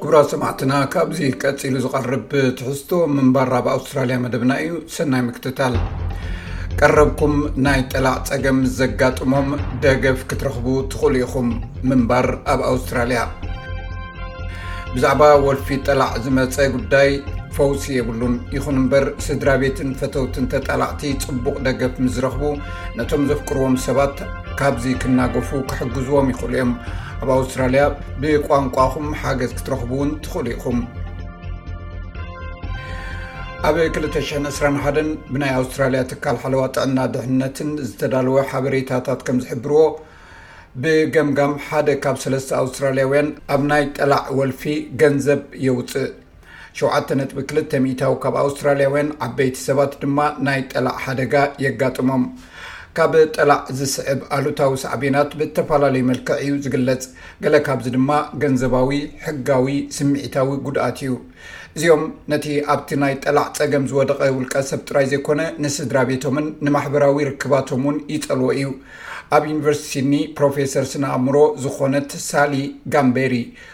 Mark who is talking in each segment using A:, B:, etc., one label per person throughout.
A: ክቡራት ሰማዕትና ካብዚ ቀፂሉ ዝቐርብ ትሕዝቶ ምንባር ኣብ ኣውስትራልያ መደብና እዩ ሰናይ ምክትታል ቀረብኩም ናይ ጠላዕ ፀገም ዘጋጥሞም ደገፍ ክትረኽቡ ትኽእሉ ኢኹም ምንባር ኣብ ኣውስትራልያ ብዛዕባ ወልፊ ጠላዕ ዝመፀ ጉዳይ ፈውሲ የብሉን ይኹን እምበር ስድራ ቤትን ፈተውትን ተጣላዕቲ ፅቡቕ ደገፍ ምዝረኽቡ ነቶም ዘፍቅርዎም ሰባት ካብዚ ክናገፉ ክሕግዝዎም ይኽእሉ እዮም ኣብ ኣውስትራልያ ብቋንቋኹም ሓገዝ ክትረኽቡ እውን ትኽእሉ ኢኹም ኣብ 221 ብናይ ኣውስትራልያ ትካል ሓለዋ ጥዕና ድሕነትን ዝተዳለወ ሓበሬታታት ከም ዝሕብርዎ ብገምጋም ሓደ ካብ ሰለስተ ኣውስትራልያውያን ኣብ ናይ ጠላዕ ወልፊ ገንዘብ የውፅእ ሸውዓተ ነጥቢ ክልተ ሚእታዊ ካብ ኣውስትራልያውያን ዓበይቲ ሰባት ድማ ናይ ጠላዕ ሓደጋ የጋጥሞም። ካብ ጠላዕ ዝስዕብ ኣሉታዊ ሳዕቤናት ብእተፈላለዩ መልክዕ እዩ ዝግለጽ፣ ገለ ካብዚ ድማ ገንዘባዊ፣ ሕጋዊ፣ ስምዒታዊ ጉድኣት እዩ። እዚኦም ነቲ ኣብቲ ናይ ጠላዕ ጸገም ዝወደቐ ውልቀ ሰብ ጥራይ ዘይኮነ ንስድራ ቤቶምን ንማሕበራዊ ርክባቶም እውን ይጸልዎ እዩ። ኣብ ዩኒቨርሲቲ ሲድኒ ፕሮፌሰር ስነ ኣእምሮ ዝኾነት ሳሊ ጋምቤሪ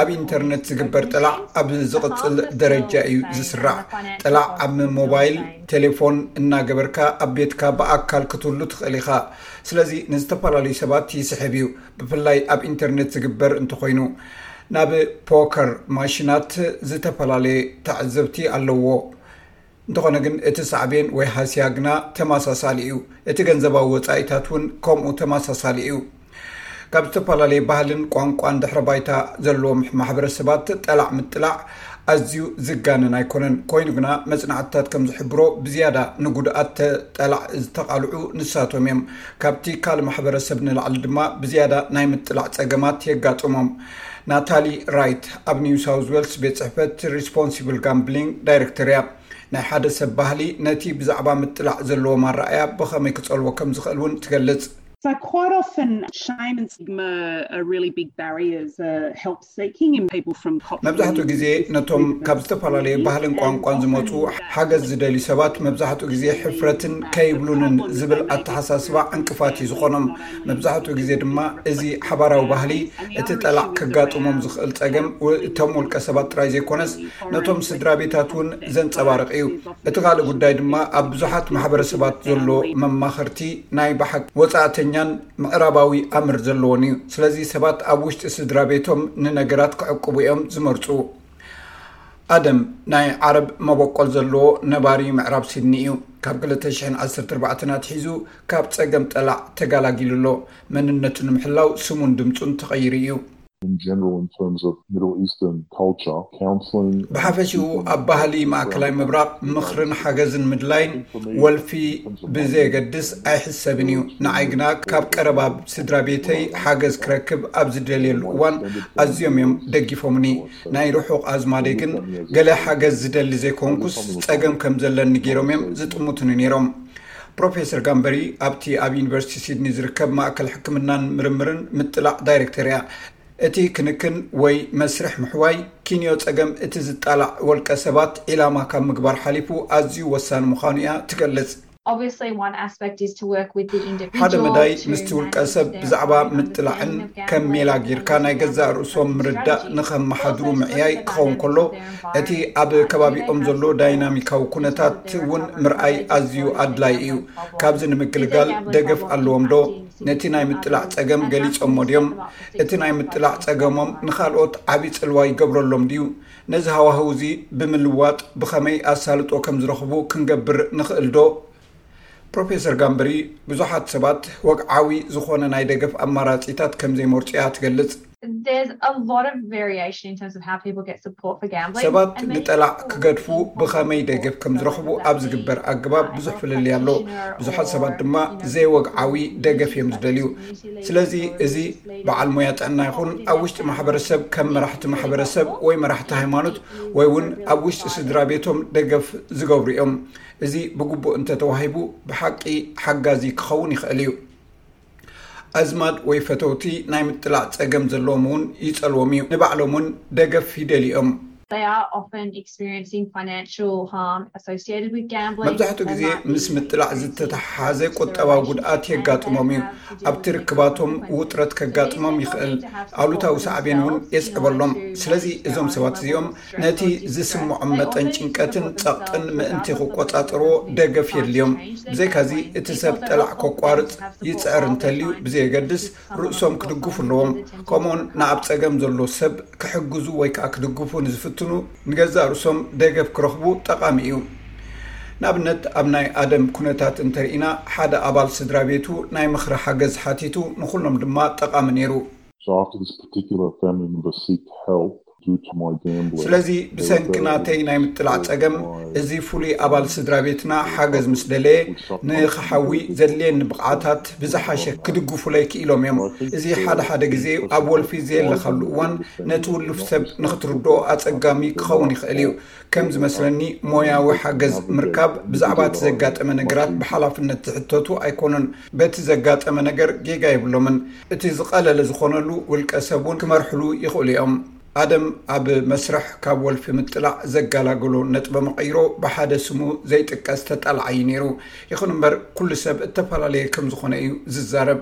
A: ኣብ ኢንተርነት ዝግበር ጠላዕ ኣብ ዝቕፅል ደረጃ እዩ ዝስራዕ ጠላዕ ኣብ ሞባይል ቴሌፎን እናገበርካ ኣብ ቤትካ ብኣካል ክትህሉ ትኽእል ኢኻ ስለዚ ንዝተፈላለዩ ሰባት ይስሕብ እዩ ብፍላይ ኣብ ኢንተርነት ዝግበር እንተኮይኑ ናብ ፖከር ማሽናት ዝተፈላለየ ተዕዘብቲ ኣለዎ እንተኾነ ግን እቲ ሳዕቤን ወይ ሃስያ ግና ተመሳሳሊ እዩ። እቲ ገንዘባዊ ወጻኢታት እውን ከምኡ ተመሳሳሊ እዩ። ካብ ዝተፈላለየ ባህልን ቋንቋን ድሕረ ባይታ ዘለዎም ማሕበረሰባት ጠላዕ ምጥላዕ ኣዝዩ ዝጋነን ኣይኮነን። ኮይኑ ግና መጽናዕትታት ከም ዝሕብሮ ብዝያዳ ንጉድኣት ጠላዕ ዝተቓልዑ ንሳቶም እዮም። ካብቲ ካልእ ማሕበረሰብ ንላዕሊ ድማ ብዝያዳ ናይ ምጥላዕ ጸገማት የጋጥሞም። ናታሊ ራይት ኣብ ኒው ሳውዝ ዌልስ ቤት ጽሕፈት ሪስፖንሲብል ጋምብሊንግ ዳይረክተር እያ። ናይ ሓደ ሰብ ባህሊ ነቲ ብዛዕባ ምጥላዕ ዘለዎም ኣረኣእያ ብኸመይ ክጸልዎ ከም ዝኽእል እውን ትገልጽ።
B: So quite often shame and stigma are really big barriers uh, help seeking in people from
A: መብዛሕትኡ ግዜ ነቶም ካብ ዝተፈላለየ ባህልን ቋንቋን ዝመፁ ሓገዝ ዝደልዩ ሰባት መብዛሕትኡ ግዜ ሕፍረትን ከይብሉንን ዝብል ኣተሓሳስባ ዕንቅፋት እዩ ዝኾኖም መብዛሕትኡ ግዜ ድማ እዚ ሓባራዊ ባህሊ እቲ ጠላዕ ከጋጥሞም ዝኽእል ጸገም እቶም ውልቀሰባት ጥራይ ዘይኮነስ ነቶም ስድራቤታት እውን ዘንጸባርቕ እዩ። እቲ ካልእ ጉዳይ ድማ ኣብ ብዙሓት ማሕበረሰባት ዘሎ መማኸርቲ ናይ ብሓቂ ወጻእተኛን ምዕራባዊ ኣምር ዘለዎን እዩ። ስለዚ ሰባት ኣብ ውሽጢ ስድራቤቶም ንነገራት ክዕቅቡ እዮም ዝመርጹ። ኣደም ናይ ዓረብ መበቆል ዘለዎ ነባሪ ምዕራብ ሲድኒ እዩ። ካብ ክልተ ሽሕን ዓሰርተ ኣርባዕተን ኣትሒዙ ካብ ጸገም ጠላዕ ተጋላጊሉ ኣሎ። መንነቱ ንምሕላው ስሙን ድምጹን ተቐይሩ እዩ። ብሓፈሽኡ ኣብ ባህሊ ማእከላይ ምብራቕ ምኽርን ሓገዝን ምድላይን ወልፊ ብዘየገድስ ኣይሕሰብን እዩ። ንዓይ ግና ካብ ቀረባ ስድራቤተይ ሓገዝ ክረክብ ኣብ ዝደልየሉ እዋን ኣዝዮም እዮም ደጊፎምኒ። ናይ ርሑቕ ኣዝማደይ ግን ገለ ሓገዝ ዝደሊ ዘይኮንኩስ ጸገም ከም ዘለኒ ገይሮም እዮም ዝጥምቱኒ ነይሮም። ፕሮፌሰር ጋምበሪ ኣብቲ ኣብ ዩኒቨርሲቲ ሲድኒ ዝርከብ ማእከል ሕክምናን ምርምርን ምጥላዕ ዳይሬክተር እያ። እቲ ክንክን ወይ መስርሕ ምሕዋይ ኪንዮ ጸገም እቲ ዝጣላዕ ወልቀ ሰባት ዒላማ ካብ ምግባር ሓሊፉ ኣዝዩ ወሳኒ ምዃኑ እያ ትገልጽ። ሓደ መዳይ ምስቲ ውልቀ ሰብ ብዛዕባ ምጥላዕን ከም ሜላ ጌርካ ናይ ገዛእ ርእሶም ምርዳእ ንኸመሓድሩ ምዕያይ ክኸውን ከሎ እቲ ኣብ ከባቢኦም ዘሎ ዳይናሚካዊ ኩነታት እውን ምርኣይ ኣዝዩ ኣድላይ እዩ። ካብዚ ንምግልጋል ደገፍ ኣለዎም ዶ? ነቲ ናይ ምጥላዕ ጸገም ገሊጾሞ ድዮም? እቲ ናይ ምጥላዕ ጸገሞም ንኻልኦት ዓቢ ጽልዋ ይገብረሎም ድዩ? ነዚ ሃዋህው እዚ ብምልዋጥ ብኸመይ ኣሳልጦ ከም ዝረኽቡ ክንገብር ንኽእልዶ? ፕሮፌሰር ጋምበሪ፣ ብዙሓት ሰባት ወግዓዊ ዝዀነ ናይ ደገፍ ኣማራጺታት ከም ዘይመርጹ እያ እትገልጽ። ሰባት ንጠላዕ ክገድፉ ብኸመይ ደገፍ ከም ዝረኽቡ ኣብ ዝግበር ኣገባብ ብዙሕ ፍልልይ ኣሎ፣ ብዙሓት ሰባት ድማ ዘይወግዓዊ ደገፍ እዮም ዝደልዩ። ስለዚ እዚ በዓል ሙያ ጥዕና ይኹን ኣብ ውሽጢ ማሕበረሰብ ከም መራሕቲ ማሕበረሰብ ወይ መራሕቲ ሃይማኖት ወይ እውን ኣብ ውሽጢ ስድራ ቤቶም ደገፍ ዝገብሩ እዮም እዚ ብግቡእ እንተተዋሂቡ ብሓቂ ሓጋዚ ክኸውን ይኽእል እዩ ኣዝማድ ወይ ፈተውቲ ናይ ምጥላዕ ፀገም ዘለዎም እውን ይፀልዎም እዩ ንባዕሎም እውን ደገፍ ይደልዩ እዮም They are often experiencing financial harm associated with gambling. መብዛሕትኡ ግዜ ምስ ምጥላዕ ዝተተሓሓዘ ቁጠባዊ ጉድኣት የጋጥሞም እዩ። ኣብቲ ርክባቶም ውጥረት ከጋጥሞም ይኽእል፣ ኣሉታዊ ሳዕቤን እውን የስዕበሎም። ስለዚ እዞም ሰባት እዚኦም ነቲ ዝስምዖም መጠን ጭንቀትን ጸቕጥን ምእንቲ ክቆጻጸርዎ ደገፍ የድልዮም። ብዘይካዚ እቲ ሰብ ጠላዕ ከቋርጽ ይጽዕር እንተልዩ ብዘየገድስ፣ ርእሶም ክድግፉ ኣለዎም። ከምኡውን ንኣብ ጸገም ዘሎ ሰብ ክሕግዙ ወይ ከኣ ክድግፉ ንዝፍትኑ ንገዛእ ርእሶም ደገፍ ክረኽቡ ጠቓሚ እዩ። ንኣብነት ኣብ ናይ ኣደም ኩነታት እንተርኢና ሓደ ኣባል ስድራ ቤቱ ናይ ምኽሪ ሓገዝ ሓቲቱ ንኹሎም ድማ ጠቓሚ ነይሩ። So after this particular family member seek help ስለዚ ብሰንኪ ናተይ ናይ ምጥላዕ ጸገም እዚ ፍሉይ ኣባል ስድራ ቤትና ሓገዝ ምስ ደለየ ንኽሓዊ ዘድልየኒ ብቕዓታት ብዝሓሸ ክድግፉለይ ክኢሎም እዮም። እዚ ሓደ ሓደ ግዜ ኣብ ወልፊ ዘየለኻሉ እዋን ነቲ ውሉፍ ሰብ ንኽትርድኦ ኣጸጋሚ ክኸውን ይኽእል እዩ። ከም ዝመስለኒ ሞያዊ ሓገዝ ምርካብ ብዛዕባ እቲ ዘጋጠመ ነገራት ብሓላፍነት ዝሕተቱ ኣይኮኑን። በቲ ዘጋጠመ ነገር ጌጋ የብሎምን። እቲ ዝቐለለ ዝኾነሉ ውልቀ ሰብ እውን ክመርሕሉ ይኽእሉ እዮም። ኣደም ኣብ መስርሕ ካብ ወልፊ ምጥላዕ ዘጋላገሎ ነጥበ መቐይሮ ብሓደ ስሙ ዘይጥቀስ ተጣላዓይ እዩ ነይሩ። ይኹን እምበር ኩሉ ሰብ እተፈላለየ ከም ዝኾነ እዩ ዝዛረብ።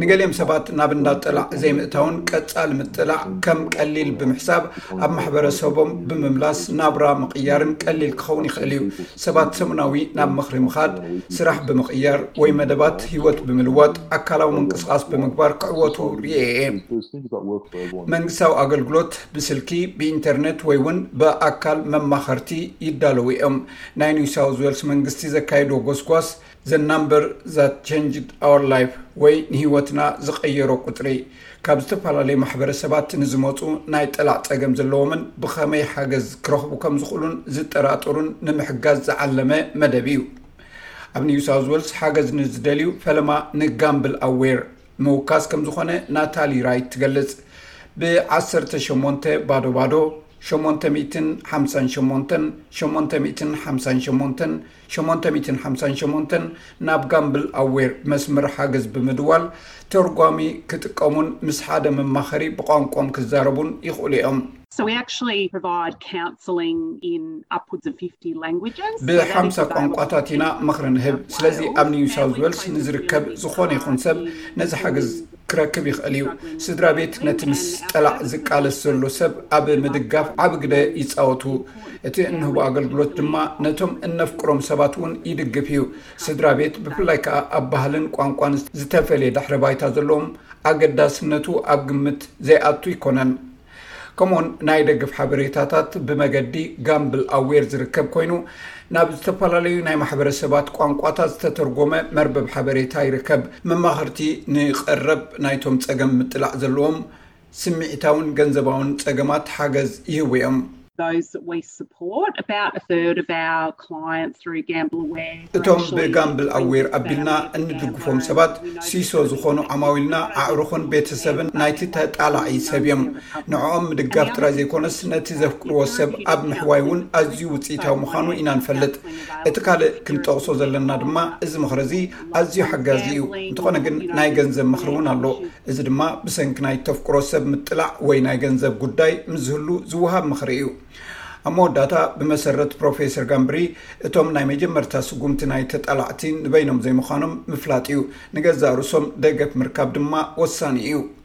A: ንገሊኦም ሰባት ናብ እንዳ ጥላዕ ዘይምእታውን ቀፃሊ ምጥላዕ ከም ቀሊል ብምሕሳብ ኣብ ማሕበረሰቦም ብምምላስ ናብራ ምቕያርን ቀሊል ክኸውን ይኽእል እዩ። ሰባት ሰሙናዊ ናብ ምኽሪ ምኻድ፣ ስራሕ ብምቕያር፣ ወይ መደባት ህይወት ብምልዋጥ ኣካላዊ ምንቅስቓስ ብምግባር ክዕወቱ ርእየ እየ። መንግስታዊ ኣገልግሎት ብስልኪ፣ ብኢንተርነት ወይ እውን ብኣካል መማኸርቲ ይዳለዉ እዮም። ናይ ኒው ሳውዝ ዌልስ መንግስቲ ዘካየዶ ጎስጓስ ዘ ናምበር ዛት ቸንጅድ ኣወር ላይፍ ወይ ንህይወትና ዝቐየሮ ቁፅሪ ካብ ዝተፈላለዩ ማሕበረሰባት ንዝመፁ ናይ ጠላዕ ፀገም ዘለዎምን ብኸመይ ሓገዝ ክረኽቡ ከም ዝኽእሉን ዝጠራጠሩን ንምሕጋዝ ዝዓለመ መደብ እዩ። ኣብ ኒው ሳውዝ ዌልስ ሓገዝ ንዝደልዩ ፈለማ ንጋምብል ኣዌር ምውካስ ከም ዝኾነ ናታሊ ራይት ትገልፅ። ብ18 ባዶ ባዶ 858 858 ሸሞንተ ሚእትን ሓምሳን ሸሞንተን ናብ ጋምብል ኣዌር መስመር ሓገዝ ብምድዋል ተርጓሚ ክጥቀሙን ምስ ሓደ መማኸሪ ብቋንቋኦም ክዛረቡን ይኽእሉ እዮም። ብሓምሳ ቋንቋታት ኢና ምኽሪ ንህብ፣ ስለዚ ኣብ ኒው ሳውዝ ዌልስ ንዝርከብ ዝኾነ ይኹን ሰብ ነዚ ሓገዝ ክረክብ ይኽእል እዩ። ስድራ ቤት ነቲ ምስ ጠላዕ ዝቃለስ ዘሎ ሰብ ኣብ ምድጋፍ ዓቢ ግደ ይጻወቱ፣ እቲ እንህቦ ኣገልግሎት ድማ ነቶም እነፍቅሮም ሰባት እውን ይድግፍ እዩ። ስድራ ቤት ብፍላይ ከኣ ኣብ ባህልን ቋንቋን ዝተፈልየ ድሕረ ባይታ ዘለዎም ኣገዳስነቱ ኣብ ግምት ዘይኣቱ ኣይኮነን። ከምኡውን ናይ ደግፍ ሓበሬታታት ብመገዲ ጋምብል ኣዌር ዝርከብ ኮይኑ ናብ ዝተፈላለዩ ናይ ማሕበረሰባት ቋንቋታት ዝተተርጎመ መርበብ ሓበሬታ ይርከብ መማክርቲ ንቀረብ ናይቶም ፀገም ምጥላዕ ዘለዎም ስሚዒታውን ገንዘባውን ፀገማት ሓገዝ ይህቡ እዮም
B: those that we support. About a third of our clients through Gamble Aware.
A: እቶም ብጋምብል ኣዌር ኣቢልና እንድግፎም ሰባት ሲሶ ዝኾኑ ዓማዊልና ኣዕሩኽን ቤተሰብን ናይቲ ተጣላዒ ሰብ እዮም ንዕኦም ምድጋፍ ጥራይ ዘይኮነስ ነቲ ዘፍቅርዎ ሰብ ኣብ ምሕዋይ እውን ኣዝዩ ውፅኢታዊ ምዃኑ ኢና ንፈልጥ እቲ ካልእ ክንጠቕሶ ዘለና ድማ እዚ ምኽሪ እዚ ኣዝዩ ሓጋዚ እዩ፣ እንተኾነ ግን ናይ ገንዘብ ምኽሪ እውን ኣሎ፣ እዚ ድማ ብሰንኪ ናይ እተፍቅሮ ሰብ ምጥላዕ ወይ ናይ ገንዘብ ጉዳይ ምስ ዝህሉ ዝወሃብ ምኽሪ እዩ። ኣብ መወዳእታ፣ ብመሰረት ፕሮፌሰር ጋምብሪ፣ እቶም ናይ መጀመርታ ስጉምቲ ናይ ተጣላዕቲ ንበይኖም ዘይምዃኖም ምፍላጥ እዩ፣ ንገዛእ ርእሶም ደገፍ ምርካብ ድማ ወሳኒ እዩ።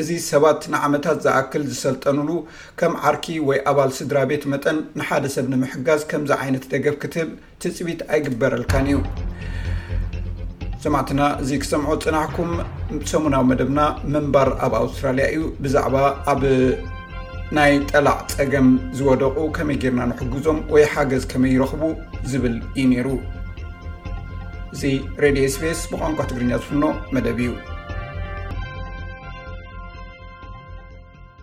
A: እዚ ሰባት ንዓመታት ዝኣክል ዝሰልጠኑሉ፣ ከም ዓርኪ ወይ ኣባል ስድራቤት መጠን ንሓደ ሰብ ንምሕጋዝ ከምዚ ዓይነት ደገፍ ክትህብ ትጽቢት ኣይግበረልካን እዩ። ሰማዕትና እዚ ክሰምዖ ዝጸናሕኩም ሰሙናዊ መደብና ምንባር ኣብ ኣውስትራልያ እዩ። ብዛዕባ ኣብ ናይ ጠላዕ ጸገም ዝወደቑ ከመይ ጌርና ንሕግዞም ወይ ሓገዝ ከመይ ይረኽቡ ዝብል እዩ ነይሩ። እዚ ሬድዮ ስፔስ ብቋንቋ ትግርኛ ዝፍኖ መደብ እዩ